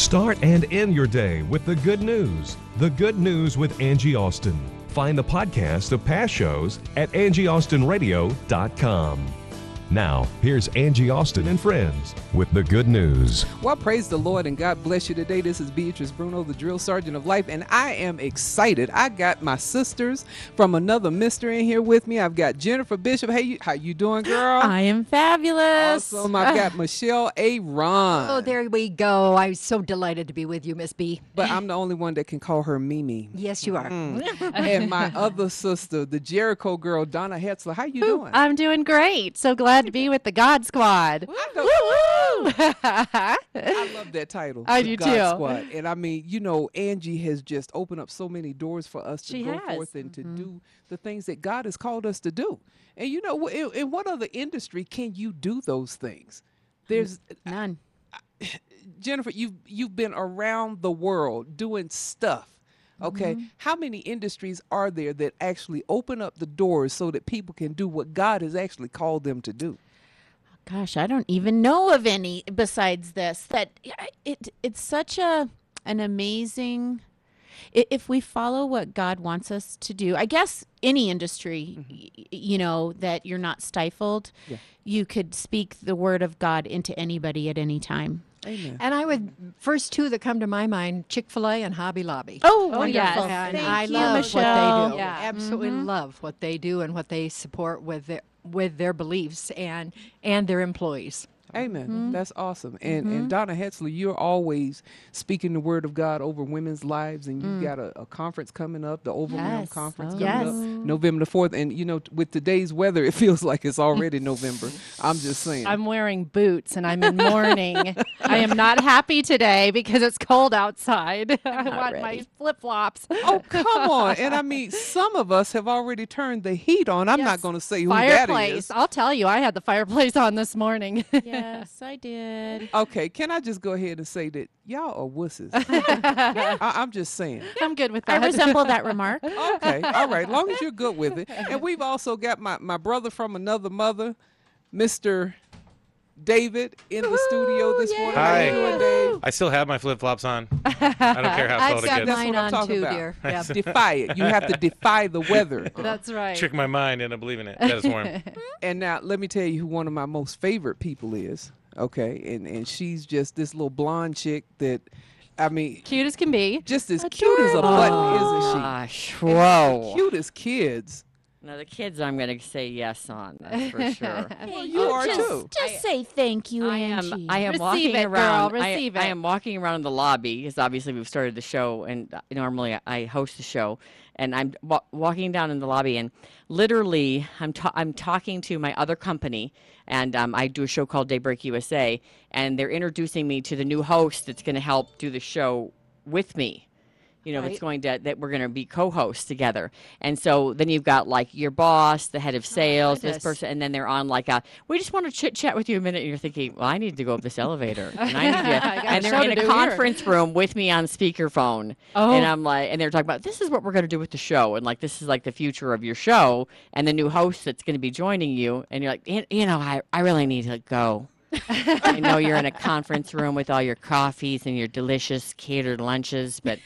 Start and end your day with the good news. The Good News with Angie Austin. Find the podcast of past shows at angieaustinradio.com. Now, here's Angie Austin and friends with the good news. Well, praise the Lord and God bless you today. This is Beatrice Bruno, the drill sergeant of life, and I am excited. I got my sisters from another mister in here with me. I've got Jennifer Bishop. Hey, you- how you doing, girl? I am fabulous. Awesome. I've got Michelle Aron. Oh, there we go. I'm so delighted to be with you, Miss B. But I'm the only one that can call her Mimi. Yes, you are. Mm. and my other sister, the Jericho girl, Donna Hetzler. How you doing? I'm doing great. So glad to be with the God Squad. Woo-woo! I love that title. I do God too. Squad. And I mean, you know, Angie has just opened up so many doors for us to She go has. Mm-hmm. forth and to do the things that God has called us to do. And you know, in, in what other industry can you do those things? There's None. Jennifer, you've you've been around the world doing stuff. Okay, Mm-hmm. how many industries are there that actually open up the doors so that people can do what God has actually called them to do? Gosh, I don't even know of any besides this. That it it's such a an amazing if we follow what God wants us to do. I guess any industry, y- you know, that you're not stifled. Yeah. You could speak the word of God into anybody at any time. Amen. And I would first two that come to my mind: Chick Fil A and Hobby Lobby. Oh, oh, Wonderful. yes. And Thank I you, love Michelle. what they do. Yeah. Absolutely mm-hmm. love what they do and what they support with their with their beliefs and and their employees. Amen. Mm-hmm. That's awesome. And and Donna Hetzler, you're always speaking the word of God over women's lives, and you've got a, a conference coming up, the Overwhelm Mm. Yes. conference Oh. coming Yes. up November the fourth. And you know, t- with today's weather, it feels like it's already November. I'm just saying. I'm wearing boots and I'm in mourning. I am not happy today because it's cold outside. I want my flip flops. Oh come on! And I mean, some of us have already turned the heat on. I'm not going to say who that Fireplace. is. I'll tell you, I had the fireplace on this morning. Yes, I did. Okay, can I just go ahead and say that y'all are wusses? I, I'm just saying. I'm good with that. I resemble that remark. Okay, all right. Long as you're good with it. And we've also got my, my brother from another mother, Mr. David, in the studio this morning. How you Hi. doing, Dave? I still have my flip flops on. I don't care how I've cold got it gets. mine what I'm on talking too, about. dear. Yeah. Defy it. You have to defy the weather. That's right. Trick my mind into believing it. That it's warm. And now let me tell you who one of my most favorite people is. Okay, and and she's just this little blonde chick that, I mean, Cute as can be. just as cute as a button, isn't she? Gosh, And whoa. the cutest kids. Now the kids, I'm gonna say yes on. That's for sure. Well, you are just, too. Just say thank you, I Angie. am. I am Receive walking it, around. I- receive I, it. am walking around in the lobby because obviously we've started the show, and uh, normally I- I host the show, and I'm wa- walking down in the lobby, and literally I'm ta- I'm talking to my other company, and um, I do a show called Daybreak USA, and they're introducing me to the new host that's going to help do the show with me. You know, Right. going to that we're going to be co-hosts together, and so then you've got like your boss, the head of sales, this person, and then they're on like a. We just want to chit chat with you a minute, and you're thinking, well, I need to go up this elevator, and I need to, and they're in a do here. conference room with me on speakerphone, Oh. and I'm like, and they're talking about this is what we're going to do with the show, and like this is like the future of your show, and the new host that's going to be joining you, and you're like, "You- you know, I I really need to go. I know you're in a conference room with all your coffees and your delicious catered lunches, but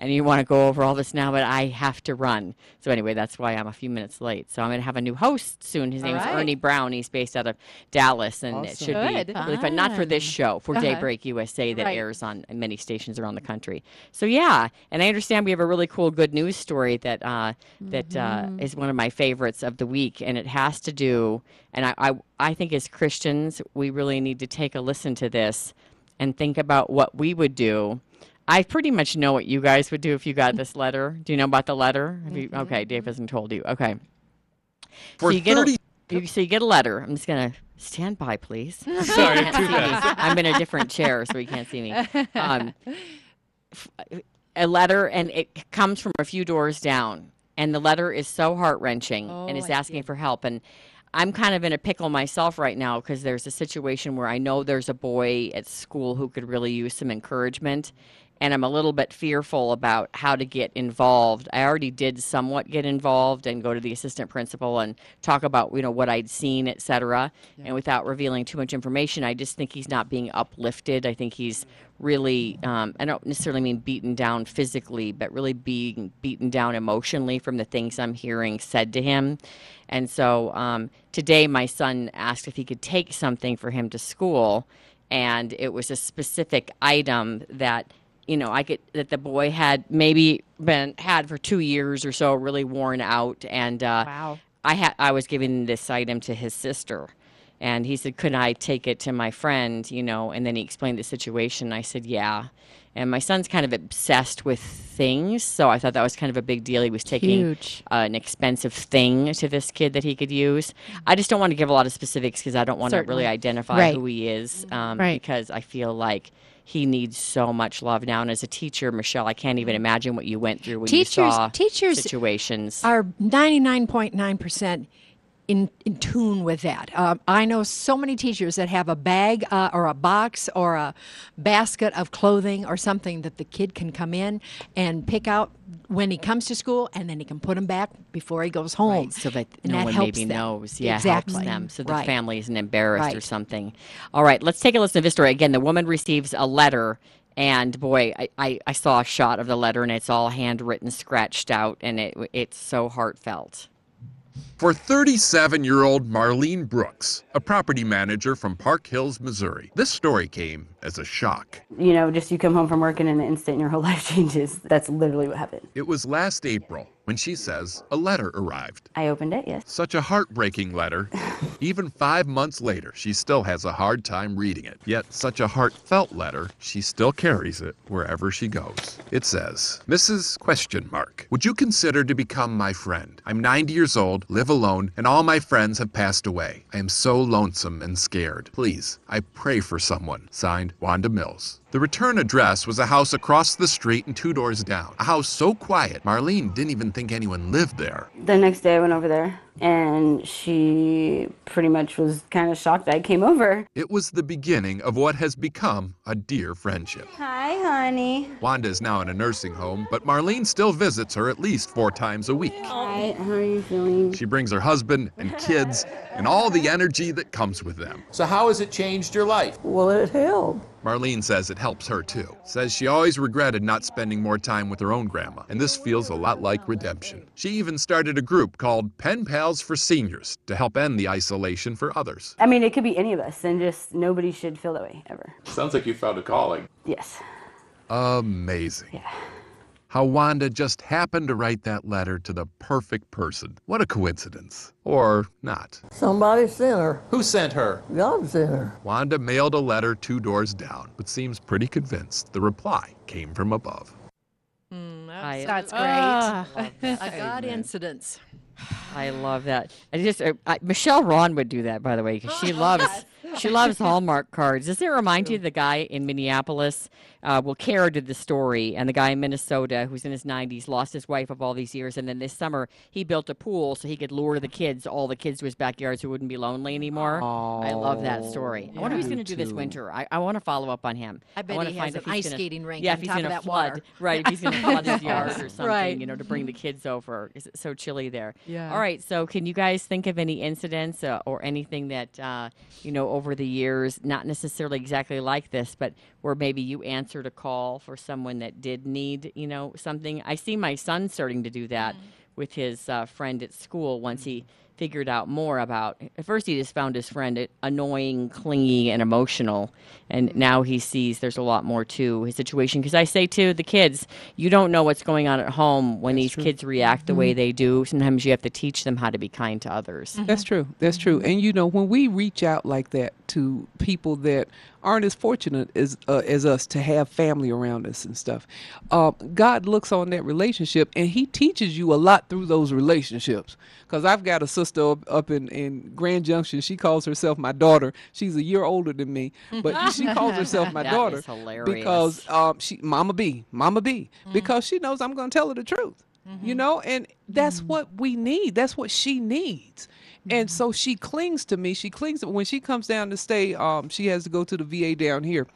and you want to go over all this now, but I have to run. So anyway, that's why I'm a few minutes late. So I'm going to have a new host soon. His name's right. Ernie Brown. He's based out of Dallas, and it should Good. be really fun. Not for this show, for Uh-huh. Daybreak USA that Right. airs on many stations around the country. So yeah, and I understand we have a really cool good news story that uh, that uh, Mm-hmm. is one of my favorites of the week, and it has to do. And I, I I think as Christians, we really need to take a listen to this and think about what we would do. I pretty much know what you guys would do if you got this letter. Do you know about the letter? Have you, okay, Dave hasn't told you. Okay. so you get a, you, so you get a letter. I'm just gonna stand by, please. Sorry, can't too see I'm in a different chair, so you can't see me. Um, f- a letter, and it comes from a few doors down, and the letter is so heart wrenching, and Oh, is I asking for help. And I'm kind of in a pickle myself right now because there's a situation where I know there's a boy at school who could really use some encouragement. And I'm a little bit fearful about how to get involved. I already did somewhat get involved and go to the assistant principal and talk about you know what I'd seen, et cetera. And without revealing too much information, I just think he's not being uplifted. I think he's really um, I don't necessarily mean beaten down physically, but really being beaten down emotionally from the things I'm hearing said to him. And so um, today, my son asked if he could take something for him to school, and it was a specific item that you know I could that the boy had maybe been had for two years or so, really worn out, and uh, Wow. I had I was giving this item to his sister, and he said, "Could I take it to my friend?" You know, and then he explained the situation. I said, "Yeah." And my son's kind of obsessed with things, so I thought that was kind of a big deal. He was taking uh, an expensive thing to this kid that he could use. I just don't want to give a lot of specifics because I don't want to really identify Right. who he is, um, Right. because I feel like he needs so much love now. And as a teacher, Michelle, I can't even imagine what you went through when Teachers- you saw teachers situations. are 99.9% in, in tune with that. Um, I know so many teachers that have a bag uh, or a box or a basket of clothing or something that the kid can come in and pick out when he comes to school, and then he can put them back before he goes home. Right, so that And no that one maybe them. knows. Yeah, exactly. helps them so the Right. family isn't embarrassed or something. All right, let's take a listen to this story. Again, the woman receives a letter, and boy, I, I, I saw a shot of the letter, and it's all handwritten, scratched out, and it it's so heartfelt. For 37 year old Marlene Brooks, a property manager from Park Hills, Missouri, this story came as a shock. You know, just you come home from work and in an instant your whole life changes. That's literally what happened. It was last April when she says a letter arrived. I opened it, yes. Such a heartbreaking letter. Even five months later, she still has a hard time reading it. Yet, such a heartfelt letter, she still carries it wherever she goes. It says, Mrs. Question Mark, would you consider to become my friend? I'm 90 years old, live alone, and all my friends have passed away. I am so lonesome and scared. Please, I pray for someone. Signed, Wanda Mills. The return address was a house across the street and two doors down. A house so quiet, Marlene didn't even think anyone lived there. The next day I went over there and she pretty much was kind of shocked I came over. It was the beginning of what has become a dear friendship. Hi, honey. Wanda is now in a nursing home, but Marlene still visits her at least four times a week. Hi, how are you feeling? She brings her husband and kids and all the energy that comes with them. So, how has it changed your life? Well, it helped. Marlene says it helps her too. Says she always regretted not spending more time with her own grandma, and this feels a lot like redemption. She even started a group called Pen Pals for Seniors to help end the isolation for others. I mean, it could be any of us, and just nobody should feel that way ever. Sounds like you found a calling. Yes. Amazing. How Wanda just happened to write that letter to the perfect person. What a coincidence. Or not. Somebody sent her. Who sent her? God sent her. Wanda mailed a letter two doors down, but seems pretty convinced the reply came from above. I, That's great. Ah. a God incidence. I love that. I just uh, I, Michelle Aron would do that, by the way, because she loves she loves Hallmark cards. Does it remind you of the guy in Minneapolis? Uh, well, Kara did the story, and the guy in Minnesota who's in his 90s lost his wife of all these years, and then this summer he built a pool so he could lure the kids, all the kids, to his backyard so he wouldn't be lonely anymore. I love that story. I wonder what he's going to do this winter. I, I want to follow up on him. I bet want he to has an ice gonna- skating rink Yeah, on if he's top of gonna that flood, water. right? If he's going to flood his yard or something, Right. you know, to bring the kids over. Is it so chilly there? Yeah. All right. So, can you guys think of any incidents uh, or anything that uh, you know over the years, not necessarily exactly like this, but where maybe you answered a call for someone that did need, you know, something? I see my son starting to do that with his uh, friend at school once he figured out more about at first he just found his friend annoying clingy and emotional and now he sees there's a lot more to his situation. Because i say to the kids you don't know what's going on at home when these kids react the way mm-hmm. they do. Sometimes you have to teach them how to be kind to others. That's true. That's true. And you know, when we reach out like that to people that aren't as fortunate as uh, as us to have family around us and stuff, uh, God looks on that relationship and He teaches you a lot through those relationships. Because I've got a sister up, up in in Grand Junction. She calls herself my daughter. She's a year older than me, but she calls herself my daughter because um, she Mama B, Mama B, Mm. because she knows I'm going to tell her the truth. Mm-hmm. You know, and that's what we need. That's what she needs. And Mm-hmm. so she clings to me. She clings to when she comes down to stay. Um, she has to go to the VA down here,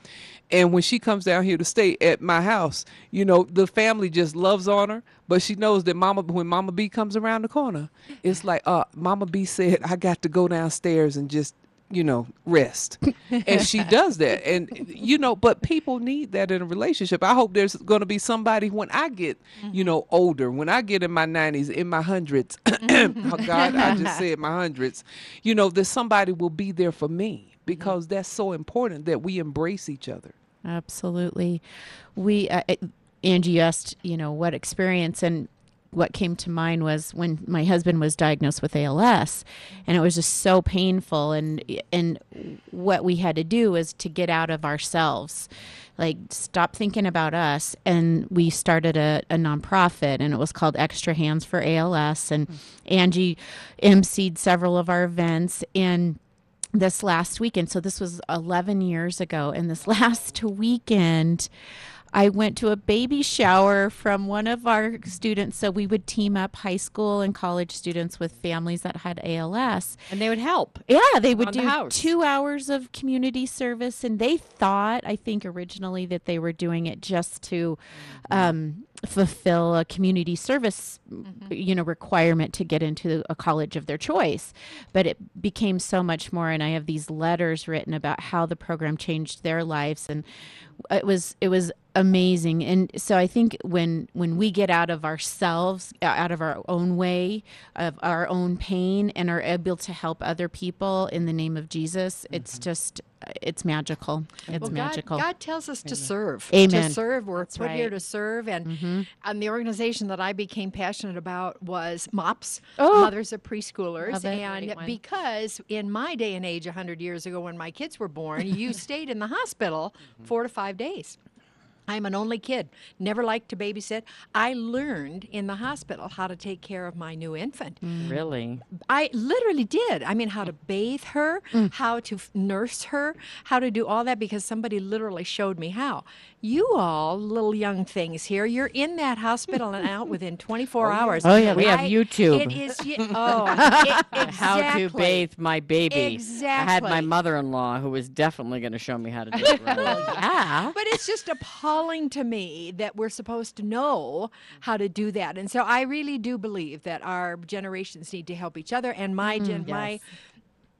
And when she comes down here to stay at my house, you know, the family just loves on her. But she knows that Mama, when Mama B comes around the corner, it's like, uh, Mama B said, I got to go downstairs and just, you know, rest. and she does that. And, you know, but people need that in a relationship. I hope there's going to be somebody when I get, you know, older, when I get in my 90s, in my hundreds, oh God, I just said my hundreds, you know, that somebody will be there for me because that's so important that we embrace each other. Absolutely. We, uh, Angie asked, you know, what experience and what came to mind was when my husband was diagnosed with ALS and it was just so painful and and what we had to do was to get out of ourselves like stop thinking about us and we started a, a nonprofit and it was called extra hands for als and angie emceed several of our events and this last weekend. So this was 11 years ago. And this last weekend, I went to a baby shower from one of our students. So we would team up high school and college students with families that had ALS. And they would help. Yeah, they would around the do two hours of community service. And they thought, I think originally, that they were doing it just to um, fulfill a community service you know requirement to get into a college of their choice but it became so much more and i have these letters written about how the program changed their lives and it was it was amazing. And so i think when when we get out of ourselves uh, out of our own way of our own pain and are able to help other people in the name of jesus it's just it's magical it's Well, magical God, God tells us to serve. Amen. To serve. We're That's put here to serve. And, Mhm. and the organization that I became passionate about was MOPS, Oh. Mothers of Preschoolers. Love it. And Great one. because in my day and age, 100 years ago, when my kids were born, you stayed in the hospital four to five days. I'm an only kid, never liked to babysit. I learned in the hospital how to take care of my new infant. Mm. Really? I literally did. I mean, how to bathe her, mm. how to f- nurse her, how to do all that because somebody literally showed me how. You all, little young things here, you're in that hospital and out within 24 hours. Oh, yeah, we have I- YouTube. It is, oh, it- How to bathe my baby. Exactly. I had my mother-in-law who was definitely going to show me how to do it. Right. Oh, yeah But it's just appalling to me that we're supposed to know how to do that. And so I really do believe that our generations need to help each other. And my mm-hmm. gen- my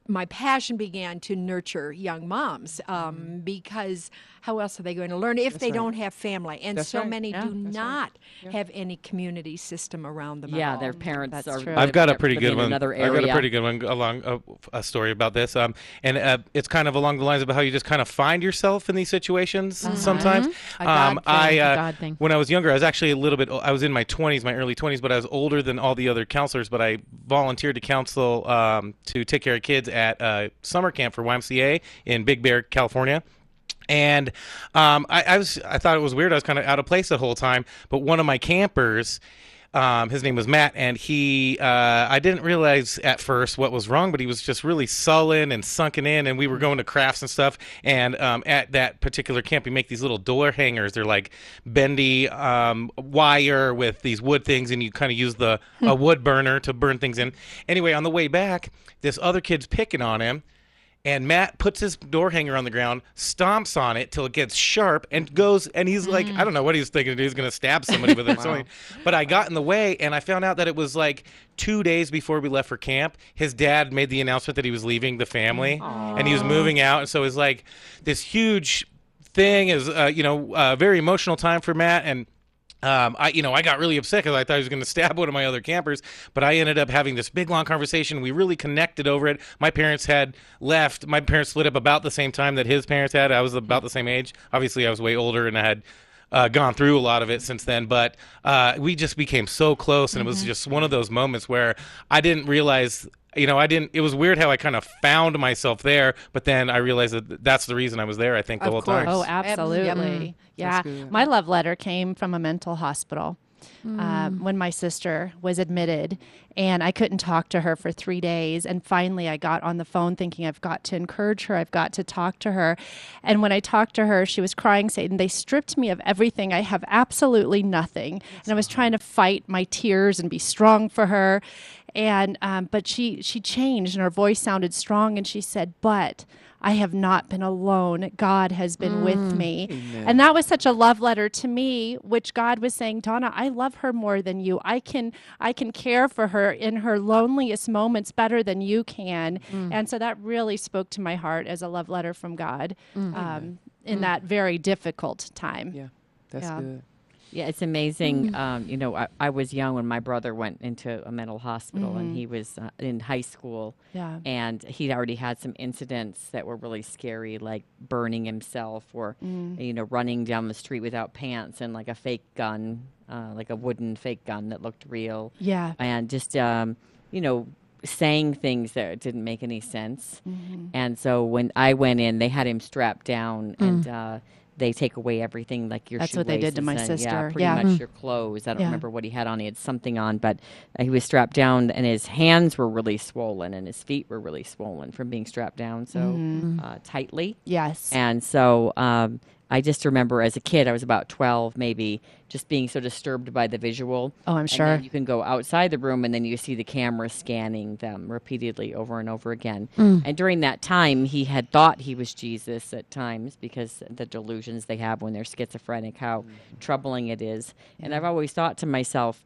my passion began to nurture young moms um, because how else are they going to learn if they right. don't have family? And That's so right. many Yeah, do that's right. not have any community system around them. at Yeah, all. their parents That's are. true. I've got a pretty good one. Another I've got a pretty good one along a, a story about this, um, and uh, it's kind of along the lines of how you just kind of find yourself in these situations sometimes. A God Um, thing, I a uh, when I was younger, I was actually a little bit. I was in my 20s, my early 20s, but I was older than all the other counselors. But I volunteered to counsel um, to take care of kids at uh, summer camp for YMCA in Big Bear, California. And um, I, I was I thought it was weird. I was kind of out of place the whole time. But one of my campers, um, his name was Matt, and he uh, I didn't realize at first what was wrong, but he was just really sullen and sunken in. And we were going to crafts and stuff. And um, at that particular camp, we make these little door hangers. They're like bendy um, wire with these wood things, and you kind of use the a wood burner to burn things in. Anyway, on the way back, this other kid's picking on him. And Matt puts his door hanger on the ground, stomps on it till it gets sharp, and goes. And he's like, I don't know what he was thinking. He was going to stab somebody with it. something. But I got in the way, and I found out that it was like two days before we left for camp. His dad made the announcement that he was leaving the family, and he was moving out. And so it was like this huge thing. Is uh, you know, uh, very emotional time for Matt, and um, I, you know, I got really upset because I thought he was going to stab one of my other campers, but I ended up having this big long conversation. We really connected over it. My parents had left. My parents split up about the same time that his parents had. I was about the same age. Obviously, I was way older and I had uh, gone through a lot of it since then. But uh, we just became so close, and it was just one of those moments where I didn't realize. You know, I didn't. It was weird how I kind of found myself there, but then I realized that that's the reason I was there. I think the Of whole time. Oh, course. absolutely. Yeah. My love letter came from a mental hospital um, when my sister was admitted, and I couldn't talk to her for three days. And finally, I got on the phone thinking, I've got to encourage her, I've got to talk to her. And when I talked to her, she was crying, saying, They stripped me of everything. I have absolutely nothing. and I was trying to fight my tears and be strong for her. And um, but she she changed and her voice sounded strong and she said, "But I have not been alone. God has been with me. Amen. And that was such a love letter to me, which God was saying, Donna, I love her more than you. I can I can care for her in her loneliest moments better than you can. And so that really spoke to my heart as a love letter from God um, in that very difficult time. Yeah, that's Yeah. good. Yeah, it's amazing. Um, you know, I, I was young when my brother went into a mental hospital, and he was uh, in high school. Yeah. And he'd already had some incidents that were really scary, like burning himself or, you know, running down the street without pants and like a fake gun, uh, like a wooden fake gun that looked real. Yeah. And just, um, you know, saying things that didn't make any sense. And so when I went in, they had him strapped down and uh, they take away everything like your shoes. That's what they did to my and, sister. Yeah, pretty Yeah. much your clothes. I don't Yeah. remember what he had on. He had something on, but uh, he was strapped down and his hands were really swollen and his feet were really swollen from being strapped down so Mm-hmm. uh, tightly. Yes. And so um, I just remember as a kid, I was about 12 maybe, just being so disturbed by the visual. Oh, I'm sure. you can go outside the room and then you see the camera scanning them repeatedly over and over again. Mm. And during that time, he had thought he was Jesus at times because the delusions they have when they're schizophrenic, how Mm. troubling it is. And I've always thought to myself,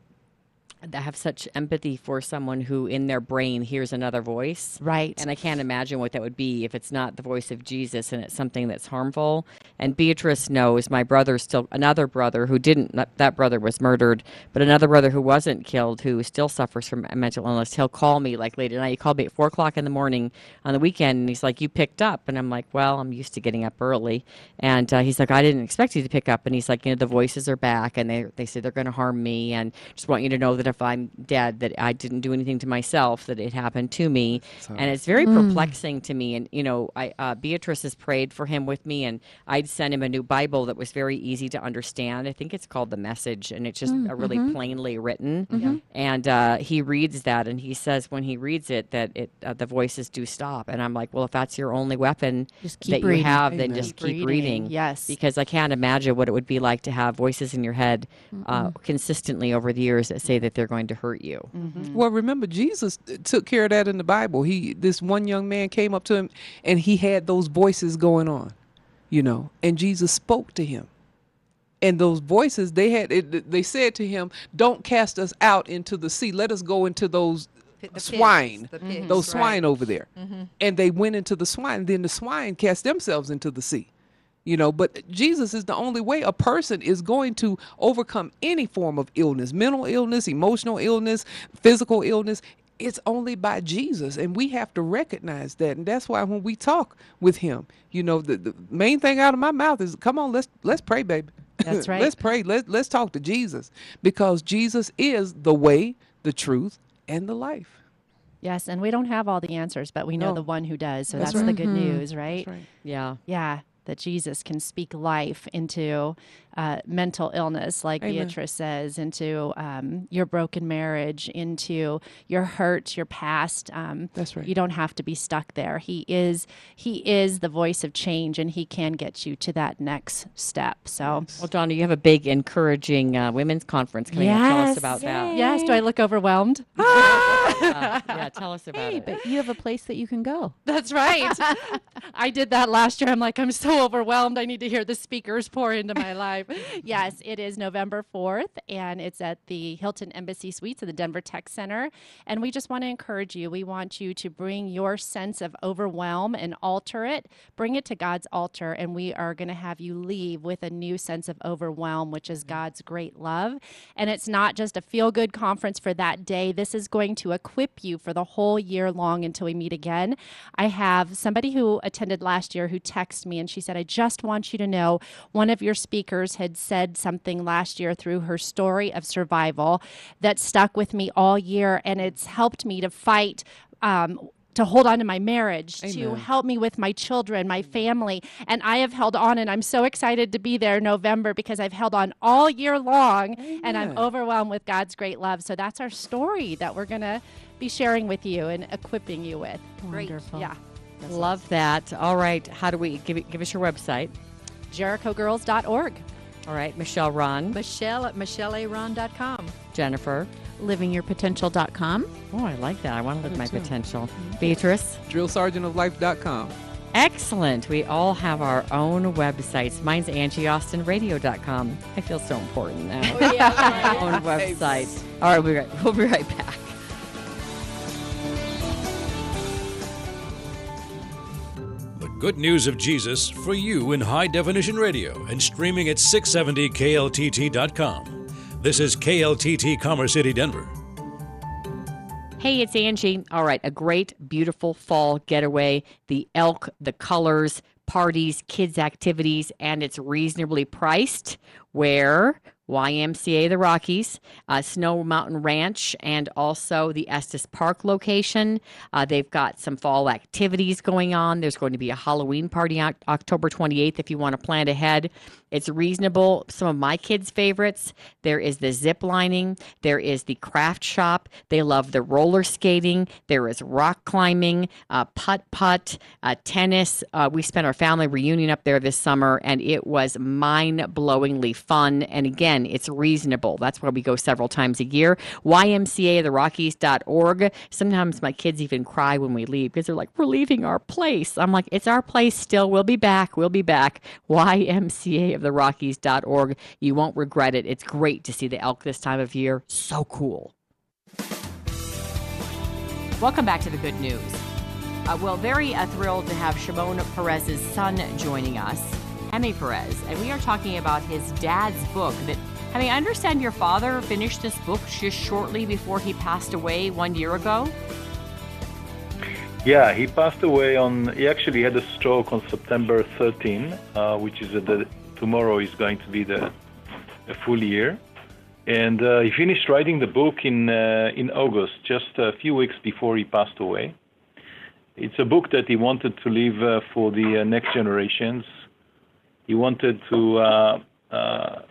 I have such empathy for someone who in their brain hears another voice. Right. And I can't imagine what that would be if it's not the voice of Jesus and it's something that's harmful. And Beatrice knows my brother still another brother who didn't that- that brother was murdered, but another brother who wasn't killed who still suffers from mental illness. He'll call me like late at night. He called me at four o'clock in the morning on the weekend and he's like, You picked up and I'm like, Well, I'm used to getting up early. And uh, he's like, I didn't expect you to pick up and he's like, you know, the voices are back and they they say they're gonna harm me and just want you to know that if I'm dead that I didn't do anything to myself, that it happened to me. And it's very perplexing to me. And you know, I uh, Beatrice has prayed for him with me, and I'd sent him a new Bible that was very easy to understand. I think it's called the Message, and it's just uh, really plainly written. And uh, he reads that, and he says when he reads it that it uh, the voices do stop. And I'm like, well, if that's your only weapon Just keep that you reading. have, then just Keep keep reading. reading. Yes. because I can't imagine what it would be like to have voices in your head uh, consistently over the years that say that they're going to hurt you. Mm-hmm. Well, remember Jesus took care of that in the Bible. He this one young man came up to him and he had those voices going on, you know, and Jesus spoke to him. And those voices they had it, they said to him, "Don't cast us out into the sea. Let us go into those the swine, pigs, the pigs, those right. swine over there." Mm-hmm. And they went into the swine. Then the swine cast themselves into the sea. You know, but Jesus is the only way a person is going to overcome any form of illness, mental illness, emotional illness, physical illness. It's only by Jesus, and we have to recognize that. And that's why when we talk with Him, you know, the, the main thing out of my mouth is, "Come on, let's let's pray, baby. That's right. let's pray. Let let's talk to Jesus because Jesus is the way, the truth, and the life." Yes, and we don't have all the answers, but we know No. the one who does. So That's that's, right. the good mm-hmm. news, right? That's right. Yeah. Yeah, that Jesus can speak life into uh, mental illness, like Amen. Beatrice says, into um, your broken marriage, into your hurt, your past. Um, That's right. You don't have to be stuck there. He is He is the voice of change, and He can get you to that next step. So. Well, Donna, you have a big, encouraging uh, women's conference coming up. Tell us about that. Yes. Do I look overwhelmed? Uh, yeah, tell us about Hey, it. but you have a place that you can go. That's right. I did that last year. I'm like, I'm so overwhelmed. I need to hear the speakers pour into my life. Yes, it is November 4th, and it's at the Hilton Embassy Suites at the Denver Tech Center. And we just want to encourage you. We want you to bring your sense of overwhelm and alter it, bring it to God's altar, and we are going to have you leave with a new sense of overwhelm, which is mm-hmm. God's great love. And it's not just a feel good conference for that day. This is going to equip you for the whole year long until we meet again. I have somebody who attended last year who texted me and she said, I just want you to know one of your speakers had said something last year through her story of survival that stuck with me all year and it's helped me to fight. Um, to hold on to my marriage, to help me with my children, my family. And I have held on, and I'm so excited to be there in November because I've held on all year long and I'm overwhelmed with God's great love. So that's our story that we're going to be sharing with you and equipping you with. Wonderful. Yeah. Love that. All right. How do we give it, give us your website? JerichoGirls.org. All right, Michelle Aron, Michelle at michellearon.com. Jennifer. Livingyourpotential.com. Oh, I like that. I want to live my potential. Beatrice. DrillSergeantofLife.com. Excellent. We all have our own websites. Mine's AngieAustinRadio.com. I feel so important now. Oh, yeah. own website. All right, we'll be right, we'll be right back. Good news of Jesus for you in high definition radio and streaming at 670kltt.com. This is KLTT Commerce City, Denver. Hey, it's Angie. All right, a great, beautiful fall getaway. The elk, the colors, parties, kids' activities, and it's reasonably priced. Where? YMCA the Rockies, uh, Snow Mountain Ranch, and also the Estes Park location. Uh, they've got some fall activities going on. There's going to be a Halloween party on October 28th if you want to plan ahead. It's reasonable. Some of my kids' favorites there is the zip lining, there is the craft shop. They love the roller skating, there is rock climbing, uh, putt putt, uh, tennis. Uh, we spent our family reunion up there this summer, and it was mind blowingly fun. And again, it's reasonable. That's why we go several times a year. YMCA, the Rockies.org. Sometimes my kids even cry when we leave because they're like, we're leaving our place. I'm like, it's our place still. We'll be back. We'll be back. YMCA of the Rockies.org. You won't regret it. It's great to see the elk this time of year. So cool. Welcome back to the good news. Uh, well, very uh, thrilled to have Shimon Peres's son joining us, Chemi Peres, and we are talking about his dad's book that. I mean, I understand your father finished this book just shortly before he passed away one year ago. Yeah, he passed away on. He actually had a stroke on September 13, uh, which is a, the tomorrow is going to be the a full year, and uh, he finished writing the book in uh, in August, just a few weeks before he passed away. It's a book that he wanted to leave uh, for the uh, next generations. He wanted to uh, uh,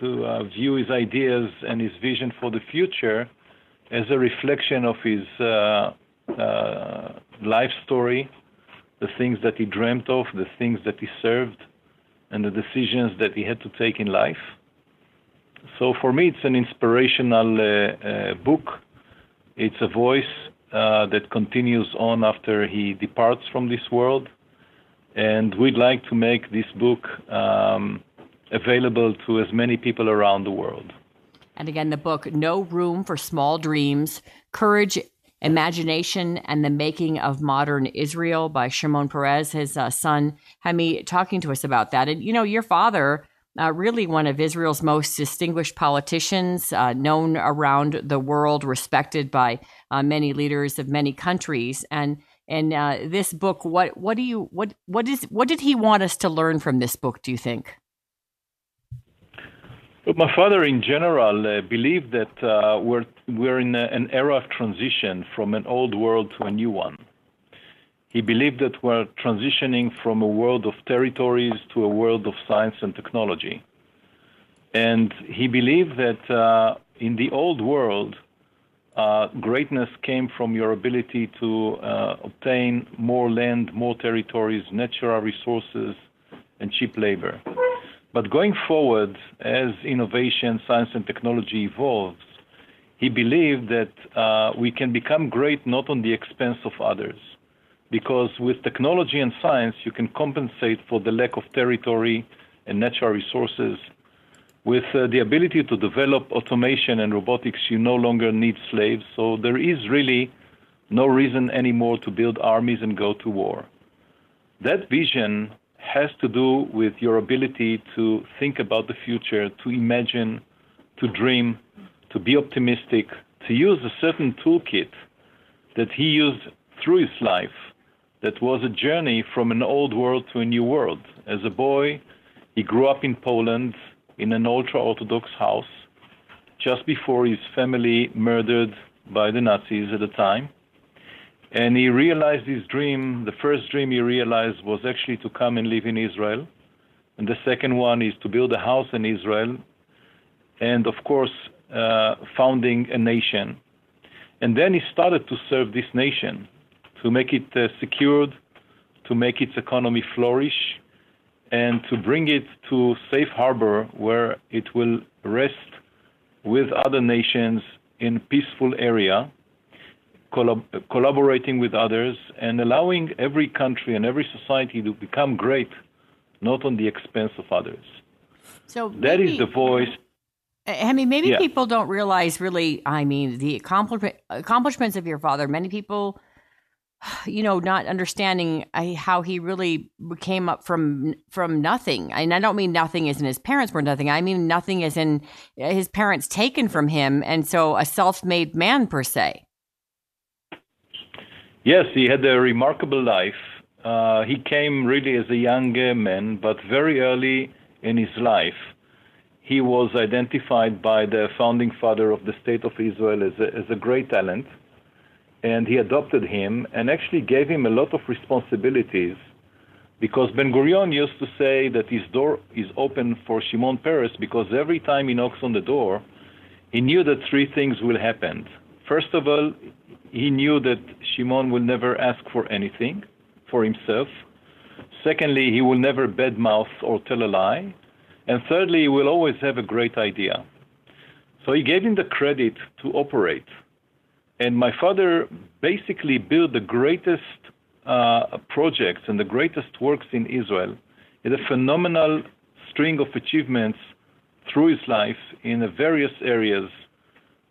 to uh, view his ideas and his vision for the future as a reflection of his life story, the things that he dreamt of, the things that he served, and the decisions that he had to take in life. So for me, it's an inspirational uh, uh, book. It's a voice uh, that continues on after he departs from this world. And we'd like to make this book um, available to as many people around the world. And again, the book, No Room for Small Dreams Courage, Imagination, and the Making of Modern Israel by Shimon Peres, his uh, son, Chemi, talking to us about that. And, you know, your father, uh, really one of Israel's most distinguished politicians, uh, known around the world, respected by uh, many leaders of many countries. And and uh, this book, what what do you what what is what did he want us to learn from this book? Do you think? My father, in general, uh, believed that uh, we're we're in a, an era of transition from an old world to a new one. He believed that we're transitioning from a world of territories to a world of science and technology. And he believed that uh, in the old world, uh, greatness came from your ability to uh, obtain more land, more territories, natural resources, and cheap labor. But going forward, as innovation, science, and technology evolves, he believed that uh, we can become great not on the expense of others. Because with technology and science, you can compensate for the lack of territory and natural resources. With uh, the ability to develop automation and robotics, you no longer need slaves. So there is really no reason anymore to build armies and go to war. That vision has to do with your ability to think about the future, to imagine, to dream, to be optimistic, to use a certain toolkit that he used through his life that was a journey from an old world to a new world. As a boy, he grew up in Poland in an ultra Orthodox house just before his family murdered by the Nazis at the time. And he realized his dream, the first dream he realized was actually to come and live in Israel. And the second one is to build a house in Israel. And of course, uh, founding a nation. And then he started to serve this nation, to make it uh, secured, to make its economy flourish, and to bring it to safe harbor where it will rest with other nations in peaceful area collab- collaborating with others, and allowing every country and every society to become great, not on the expense of others. So That is maybe- the voice. I mean, maybe Yeah. people don't realize really. I mean, the accomplishment, accomplishments of your father. Many people, you know, not understanding uh, how he really came up from from nothing. And I don't mean nothing as in his parents were nothing. I mean nothing as in his parents taken from him, and so a self-made man per se. Yes, he had a remarkable life. Uh, he came really as a young uh, man, but very early in his life, he was identified by the founding father of the State of Israel as a, as a great talent. And he adopted him and actually gave him a lot of responsibilities because Ben Gurion used to say that his door is open for Shimon Peres because every time he knocks on the door, he knew that three things will happen. First of all, he knew that Shimon will never ask for anything for himself. Secondly, he will never badmouth or tell a lie. And thirdly, he will always have a great idea. So he gave him the credit to operate. And my father basically built the greatest uh, projects and the greatest works in Israel. He had a phenomenal string of achievements through his life in the various areas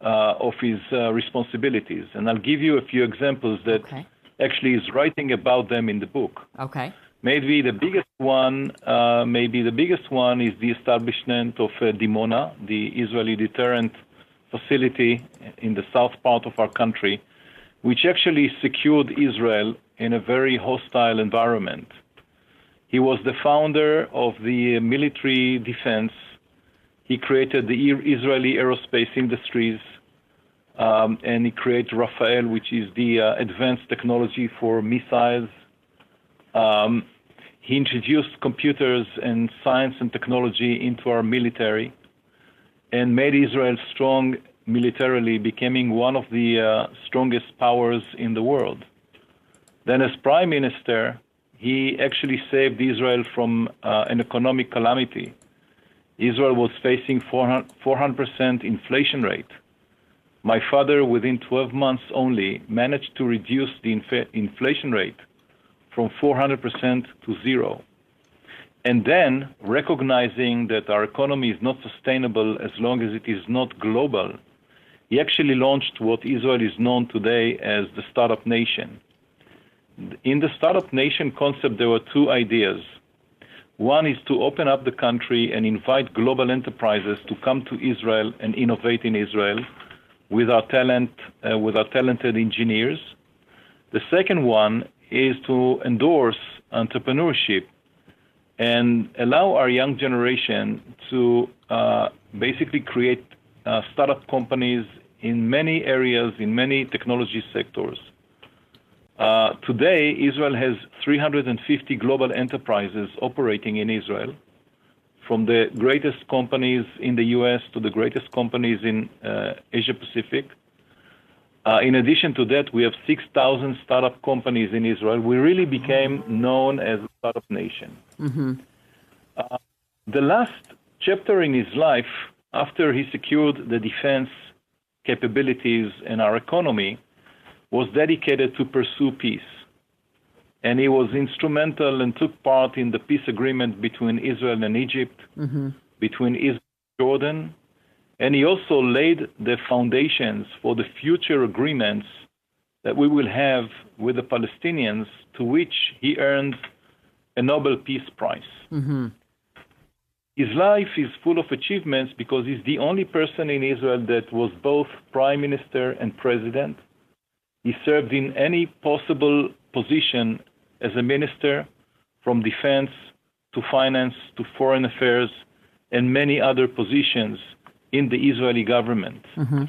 uh, of his uh, responsibilities. And I'll give you a few examples that actually is writing about them in the book. Okay. Maybe the biggest one, uh, maybe the biggest one is the establishment of uh, Dimona, the Israeli deterrent facility in the south part of our country, which actually secured Israel in a very hostile environment. He was the founder of the military defense. He created the Israeli aerospace industries, um, and he created Rafael, which is the uh, advanced technology for missiles. Um, he introduced computers and science and technology into our military and made Israel strong militarily, becoming one of the uh, strongest powers in the world. Then, as prime minister, he actually saved Israel from uh, an economic calamity. Israel was facing 400, 400% inflation rate. My father, within 12 months only, managed to reduce the inf- inflation rate from 400% to zero. And then, recognizing that our economy is not sustainable as long as it is not global, he actually launched what Israel is known today as the startup nation. In the startup nation concept, there were two ideas. One is to open up the country and invite global enterprises to come to Israel and innovate in Israel with our talent, uh, with our talented engineers. The second one is to endorse entrepreneurship and allow our young generation to uh, basically create uh, startup companies in many areas, in many technology sectors. Uh, today, Israel has 350 global enterprises operating in Israel, from the greatest companies in the US to the greatest companies in uh, Asia Pacific. Uh, in addition to that, we have 6,000 startup companies in Israel. We really became known as a startup nation. Mm-hmm. Uh, the last chapter in his life, after he secured the defense capabilities in our economy, was dedicated to pursue peace. And he was instrumental and took part in the peace agreement between Israel and Egypt, Mm-hmm. between Israel and Jordan. And he also laid the foundations for the future agreements that we will have with the Palestinians, to which he earned a Nobel Peace Prize. Mm-hmm. His life is full of achievements because he's the only person in Israel that was both prime minister and president. He served in any possible position as a minister, from defense to finance to foreign affairs, and many other positions in the Israeli government. Mm-hmm.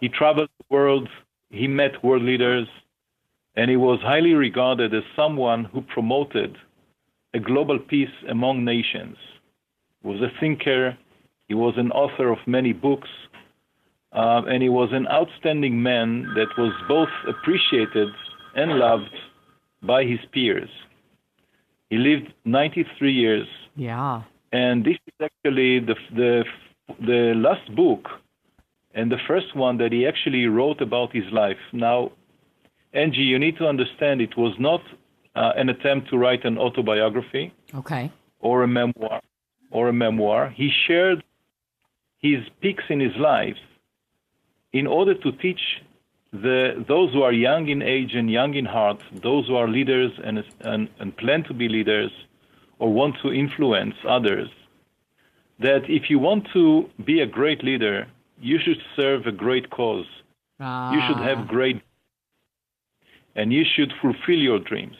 He traveled the world, he met world leaders, and he was highly regarded as someone who promoted a global peace among nations. He was a thinker, he was an author of many books, uh, and he was an outstanding man that was both appreciated and loved by his peers. He lived 93 years, Yeah. and this is actually the, the, the last book and the first one that he actually wrote about his life. Now, Angie, you need to understand it was not uh, an attempt to write an autobiography Okay. or a memoir or a memoir. He shared his peaks in his life in order to teach the those who are young in age and young in heart, those who are leaders and, and, and plan to be leaders or want to influence others, that if you want to be a great leader, you should serve a great cause. You should have great, and you should fulfill your dreams.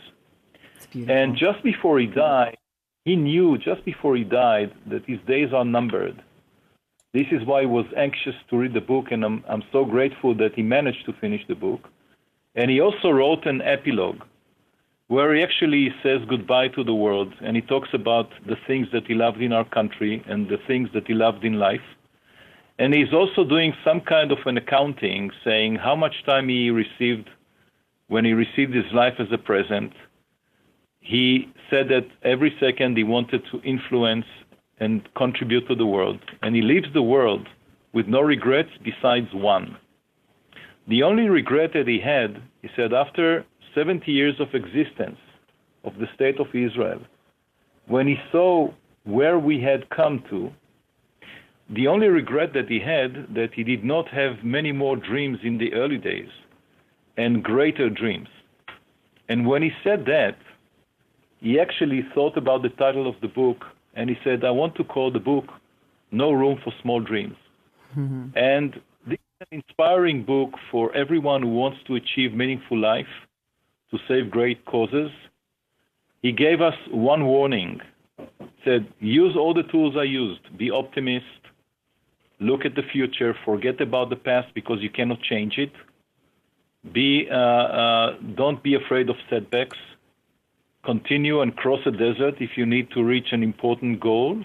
And just before he died, he knew just before he died that his days are numbered. This is why he was anxious to read the book, and I'm, I'm so grateful that he managed to finish the book. And he also wrote an epilogue where he actually says goodbye to the world and he talks about the things that he loved in our country and the things that he loved in life. And he's also doing some kind of an accounting saying how much time he received when he received his life as a present. He said that every second he wanted to influence and contribute to the world. And he leaves the world with no regrets besides one. The only regret that he had, he said, after 70 years of existence of the state of Israel, when he saw where we had come to, the only regret that he had that he did not have many more dreams in the early days and greater dreams. And when he said that, he actually thought about the title of the book and he said, I want to call the book No Room for Small Dreams. And this is an inspiring book for everyone who wants to achieve meaningful life, to save great causes. He gave us one warning. Said, use all the tools I used. Be optimist. Look at the future. Forget about the past because you cannot change it. Be, uh, uh, don't be afraid of setbacks. Continue and cross a desert if you need to reach an important goal.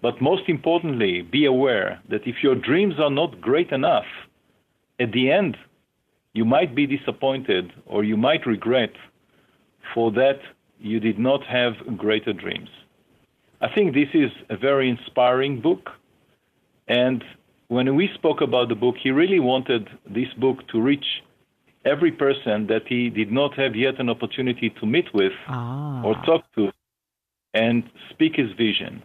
But most importantly, be aware that if your dreams are not great enough, at the end, you might be disappointed or you might regret for that you did not have greater dreams. I think this is a very inspiring book. And when we spoke about the book, he really wanted this book to reach every person that he did not have yet an opportunity to meet with or talk to and speak his vision.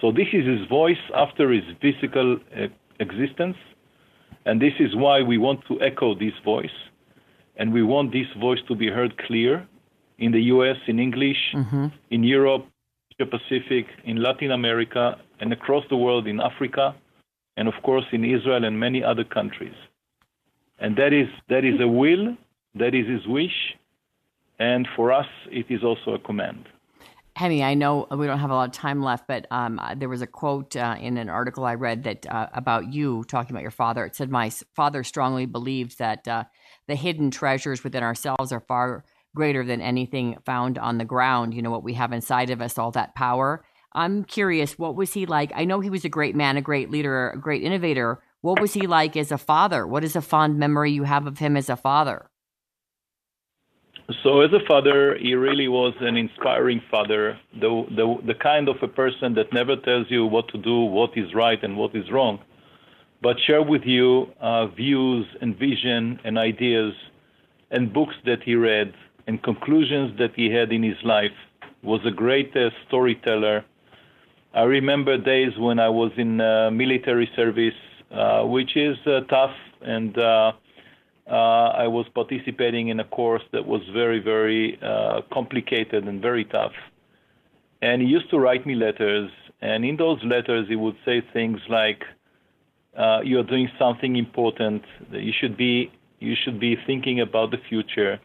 So this is his voice after his physical uh, existence, and this is why we want to echo this voice, and we want this voice to be heard clear in the U.S. in English, in Europe, Asia Pacific, in Latin America, and across the world in Africa, and of course in Israel and many other countries. And that is that is a will, that is his wish, and for us it is also a command. Chemi, I know we don't have a lot of time left, but um, there was a quote uh, in an article I read that uh, about you talking about your father. It said, "My father strongly believed that uh, the hidden treasures within ourselves are far greater than anything found on the ground. You know what we have inside of us, all that power." I'm curious, what was he like? I know he was a great man, a great leader, a great innovator. What was he like as a father? What is a fond memory you have of him as a father? So, as a father, he really was an inspiring father, the, the, the kind of a person that never tells you what to do, what is right, and what is wrong, but share with you uh, views and vision and ideas and books that he read and conclusions that he had in his life. Was a great uh, storyteller. I remember days when I was in uh, military service, uh, which is uh, tough and uh, uh, I was participating in a course that was very, very uh, complicated and very tough. And he used to write me letters, and in those letters, he would say things like, uh, "You're doing something important. That you should be, you should be thinking about the future.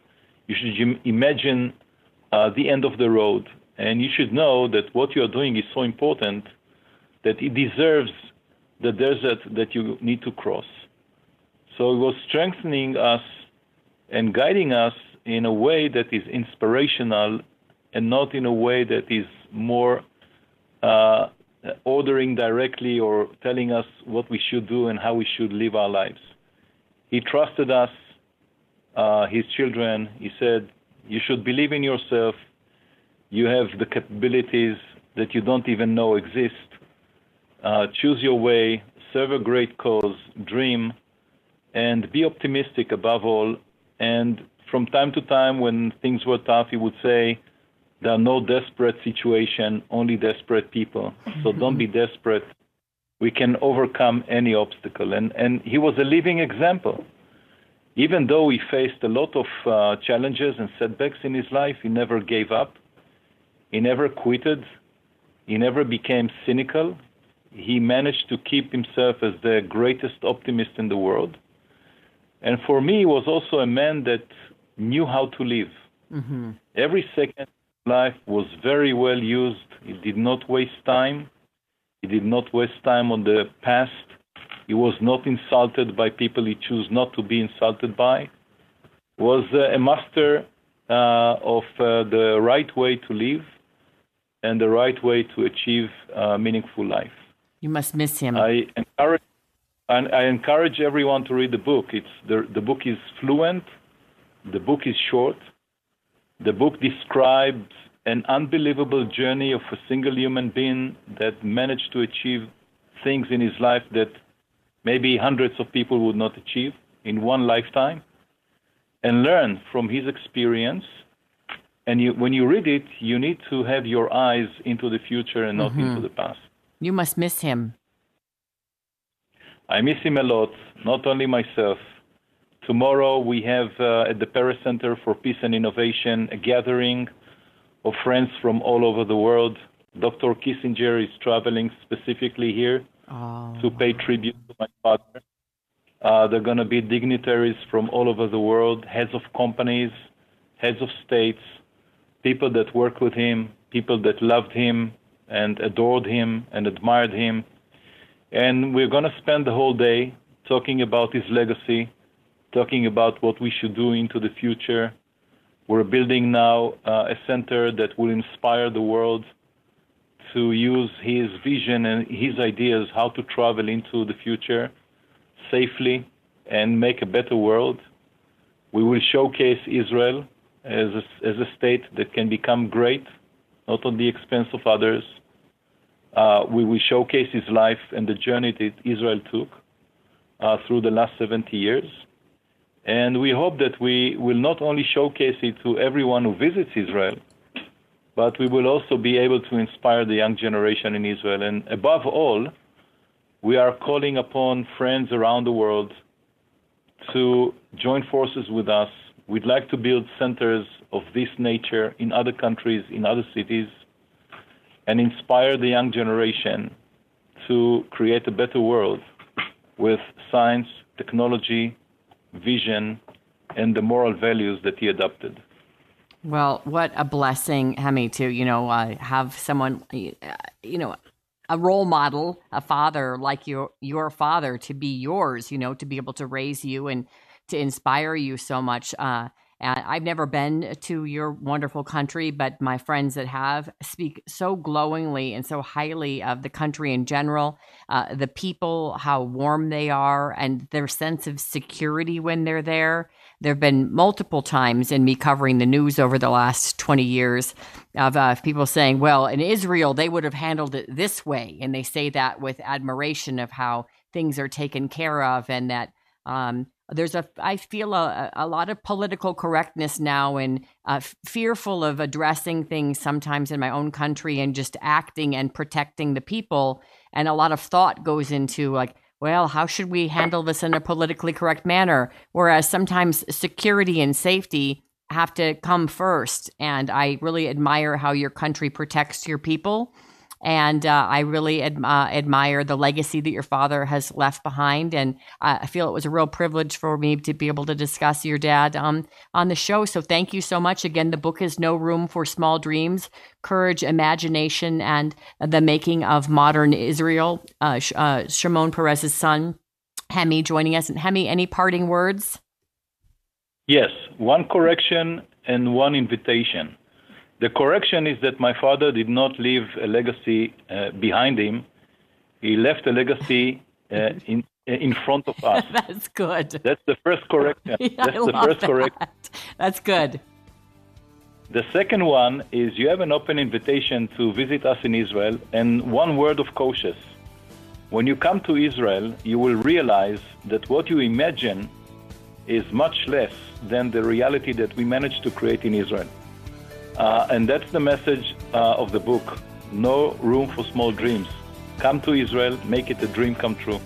You should im- imagine the end of the road, and you should know that what you are doing is so important that it deserves the desert that you need to cross." So it was strengthening us and guiding us in a way that is inspirational and not in a way that is more uh, ordering directly or telling us what we should do and how we should live our lives. He trusted us, uh, his children. He said, You should believe in yourself. You have the capabilities that you don't even know exist. Uh, choose your way, serve a great cause, dream, and be optimistic above all, and from time to time, when things were tough, he would say, There are no desperate situation, only desperate people. So don't be desperate. We can overcome any obstacle. And, and he was a living example. Even though he faced a lot of uh, challenges and setbacks in his life, he never gave up. He never quitted. He never became cynical. He managed to keep himself as the greatest optimist in the world. And for me, he was also a man that knew how to live. Mm-hmm. Every second of life was very well used. He did not waste time. He did not waste time on the past. He was not insulted by people he chose not to be insulted by. Was uh, a master uh, of uh, the right way to live and the right way to achieve a meaningful life. You must miss him. I encourage, and I encourage everyone to read the book. It's the, the book is fluent, the book is short, the book describes an unbelievable journey of a single human being that managed to achieve things in his life that maybe hundreds of people would not achieve in one lifetime, and learn from his experience. And you, when you read it, you need to have your eyes into the future and not Mhm. into the past. You must miss him. I miss him a lot, not only myself. Tomorrow we have uh, at the Peres Center for Peace and Innovation a gathering of friends from all over the world. Dr. Kissinger is traveling specifically here to pay tribute to my father. Uh, there are going to be dignitaries from all over the world, heads of companies, heads of states, people that work with him, people that loved him and adored him and admired him. And we're going to spend the whole day talking about his legacy, talking about what we should do into the future. We're building now uh, a center that will inspire the world to use his vision and his ideas how to travel into the future safely and make a better world. We will showcase Israel as a, as a state that can become great, not on the expense of others. Uh, we will showcase his life and the journey that Israel took uh, through the last 70 years. And we hope that we will not only showcase it to everyone who visits Israel, but we will also be able to inspire the young generation in Israel. And above all, we are calling upon friends around the world to join forces with us. We'd like to build centers of this nature in other countries, in other cities, and inspire the young generation to create a better world with science, technology, vision, and the moral values that he adopted. Well, what a blessing, Chemi, to you know uh, have someone, uh, you know, a role model, a father like your your father to be yours. You know, to be able to raise you and to inspire you so much. Uh, and I've never been to your wonderful country, but my friends that have speak so glowingly and so highly of the country in general, uh, the people, how warm they are, and their sense of security when they're there. There have been multiple times in me covering the news over the last 20 years of uh, people saying, well, in Israel, they would have handled it this way. And they say that with admiration of how things are taken care of and that um, there's a i feel a, a lot of political correctness now and uh, fearful of addressing things sometimes in my own country and just acting and protecting the people. And a lot of thought goes into like well how should we handle this in a politically correct manner? Whereas sometimes security and safety have to come first. And i really admire how your country protects your people and uh, I really uh, admire the legacy that your father has left behind. And uh, I feel it was a real privilege for me to be able to discuss your dad um, on the show. So thank you so much. Again, the book is No Room for Small Dreams Courage, Imagination, and the Making of Modern Israel. Uh, uh, Shimon Peres's son, Chemi, joining us. And Chemi, any parting words? Yes, one correction and one invitation. The correction is that my father did not leave a legacy uh, behind him. He left a legacy uh, in in front of us. That's good. That's the first correction. Yeah, That's I the first that. correction. That's good. The second one is you have an open invitation to visit us in Israel. And one word of cautious. When you come to Israel, you will realize that what you imagine is much less than the reality that we managed to create in Israel. Uh, and that's the message uh, of the book. No room for small dreams. Come to Israel, make it a dream come true.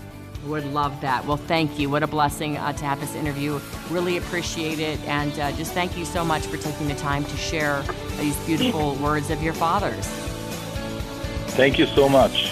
Would love that. Well, thank you. What a blessing uh, to have this interview. Really appreciate it. And uh, just thank you so much for taking the time to share these beautiful words of your fathers. Thank you so much.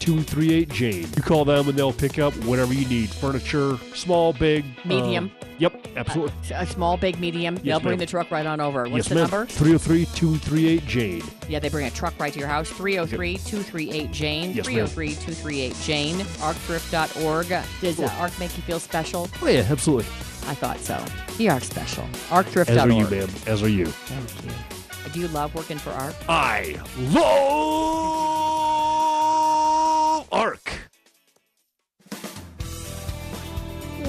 238 Jane. You call them and they'll pick up whatever you need furniture, small, big, Medium. uh, yep, absolutely. A small, big, medium. They'll bring the truck right on over. What's yes, the ma'am. number? 303 238 Jane. Yeah, they bring a truck right to your house. 303 238 Jane. Yes, ma'am. 303 238 Jane. Arcthrift.org. Does uh, ARC make you feel special? Oh, yeah, absolutely. I thought so. You are special. Arcthrift.org. As are you, ma'am. As are you. Thank you. Do you love working for ARC? I love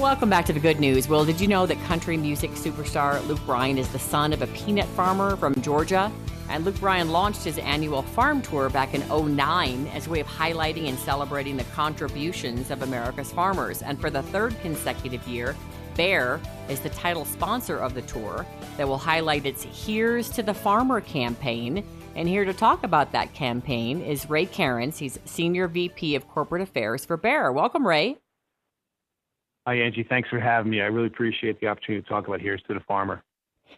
Welcome back to the good news. Well, did you know that country music superstar Luke Bryan is the son of a peanut farmer from Georgia? And Luke Bryan launched his annual farm tour back in 09 as a way of highlighting and celebrating the contributions of America's farmers. And for the third consecutive year, Bayer is the title sponsor of the tour that will highlight its Here's to the Farmer campaign. And here to talk about that campaign is Ray Kerins. He's Senior VP of Corporate Affairs for Bayer. Welcome, Ray. Hi, Angie. Thanks for having me. I really appreciate the opportunity to talk about Here's to the Farmer.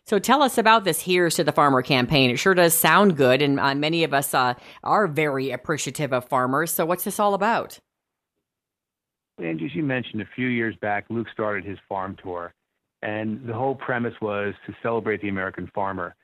So tell us about this Here's to the Farmer campaign. It sure does sound good, and uh, many of us uh, are very appreciative of farmers. So what's this all about? Angie, as you mentioned, a few years back, Luke started his farm tour, and the whole premise was to celebrate the American farmer.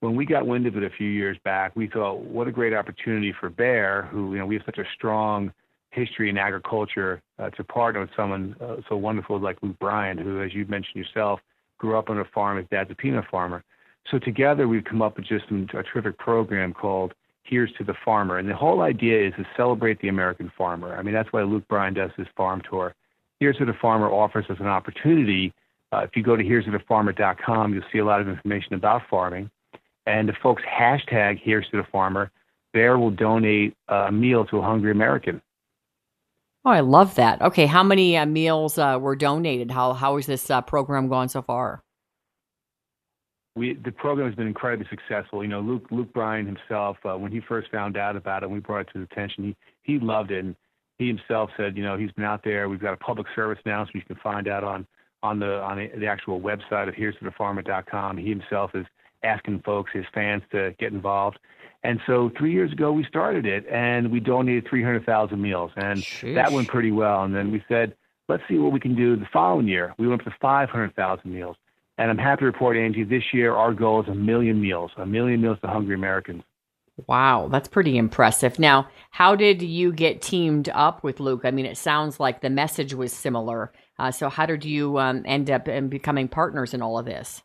When we got wind of it a few years back, we thought, what a great opportunity for Bayer, who you know we have such a strong history in agriculture, uh, to partner with someone uh, so wonderful like Luke Bryan, who, as you mentioned yourself, grew up on a farm. His dad's a peanut farmer. So together we've come up with just a terrific program called Here's to the Farmer. And the whole idea is to celebrate the American farmer. I mean, that's why Luke Bryan does his farm tour. Here's to the Farmer offers us an opportunity. Uh, if you go to here's to the you'll see a lot of information about farming. And the folks hashtag Here's to the Farmer, Bayer will donate a meal to a hungry American. Oh, I love that. Okay, how many uh, meals uh, were donated? How how is this uh, program going so far? we the program has been incredibly successful. You know, Luke Luke Bryan himself, uh, when he first found out about it, and we brought it to his attention. He he loved it, and he himself said, you know, he's been out there. We've got a public service announcement you can find out on on the on the, actual website of here's to the farmer.com. He himself is asking folks, his fans, to get involved. And so three years ago we started it, and we donated 300,000 meals, and that went pretty well. And then we said, let's see what we can do the following year. We went up to 500,000 meals. And I'm happy to report, Angie, this year our goal is a million meals, a million meals to hungry Americans. Wow, that's pretty impressive. Now, how did you get teamed up with Luke? I mean, it sounds like the message was similar. Uh, so, how did you um, end up in becoming partners in all of this?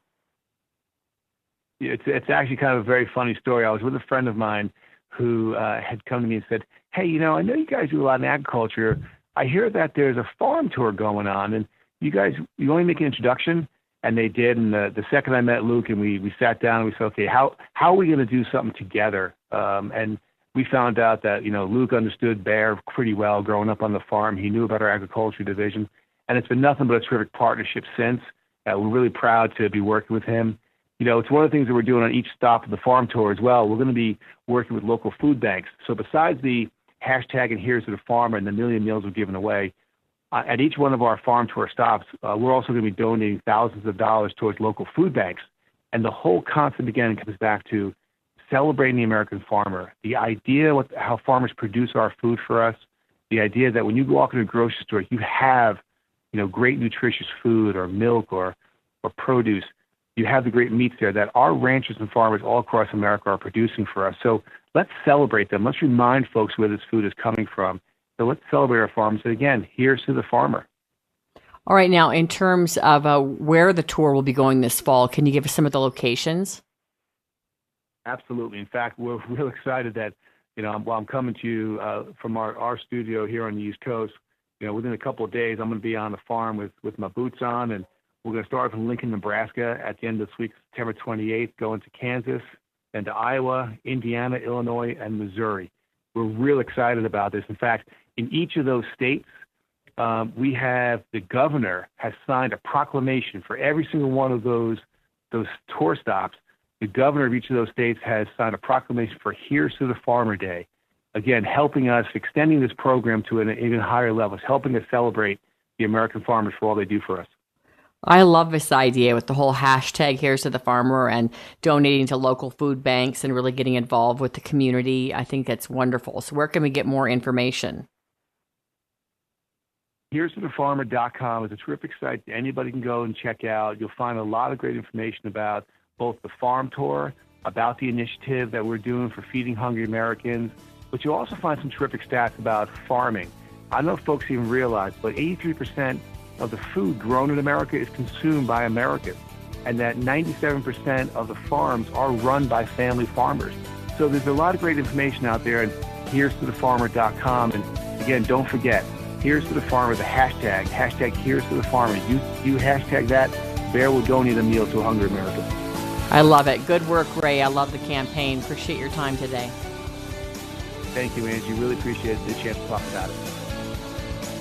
It's it's actually kind of a very funny story. I was with a friend of mine who uh, had come to me and said, "Hey, you know, I know you guys do a lot in agriculture. I hear that there's a farm tour going on, and you guys you only make an introduction." and they did. And the, the second I met Luke and we, we sat down and we said, okay, how, how are we going to do something together? Um, and we found out that, you know, Luke understood Bayer pretty well growing up on the farm. He knew about our agriculture division. And it's been nothing but a terrific partnership since. Uh, we're really proud to be working with him. You know, it's one of the things that we're doing on each stop of the farm tour as well. We're going to be working with local food banks. So besides the hashtag and here's to the farmer and the million meals we're giving away, uh, at each one of our farm tour stops, uh, we're also going to be donating thousands of dollars towards local food banks. And the whole concept again comes back to celebrating the American farmer. The idea what how farmers produce our food for us. The idea that when you walk into a grocery store, you have, you know, great nutritious food or milk or or produce. You have the great meats there that our ranchers and farmers all across America are producing for us. So let's celebrate them. Let's remind folks where this food is coming from. So let's celebrate our farmers. And again, here's to the farmer. All right, now in terms of uh, where the tour will be going this fall, can you give us some of the locations? Absolutely. In fact, we're real excited that you know while I'm coming to you uh, from our, our studio here on the East Coast, you know within a couple of days I'm going to be on the farm with with my boots on, and we're going to start from Lincoln, Nebraska at the end of this week, September 28th, going to Kansas, then to Iowa, Indiana, Illinois, and Missouri. We're real excited about this. In fact, in each of those states, um, we have the governor has signed a proclamation for every single one of those those tour stops the governor of each of those states has signed a proclamation for Here's to the Farmer Day. Again, helping us, extending this program to an even higher level, helping us celebrate the American farmers for all they do for us. I love this idea with the whole hashtag Here's to the Farmer and donating to local food banks and really getting involved with the community. I think that's wonderful. So, where can we get more information? Here's to the farmer.com is a terrific site anybody can go and check out. You'll find a lot of great information about both the farm tour, about the initiative that we're doing for feeding hungry Americans, but you'll also find some terrific stats about farming. I don't know if folks even realize, but 83% of the food grown in America is consumed by Americans, and that 97% of the farms are run by family farmers. So there's a lot of great information out there, and here's to the farmer.com. And again, don't forget, here's to the farmer, the hashtag, hashtag here's to the farmer. You, you hashtag that, Bayer will donate a meal to a hungry American. I love it. Good work, Ray. I love the campaign. Appreciate your time today. Thank you, Angie. Really appreciate the chance to talk about it.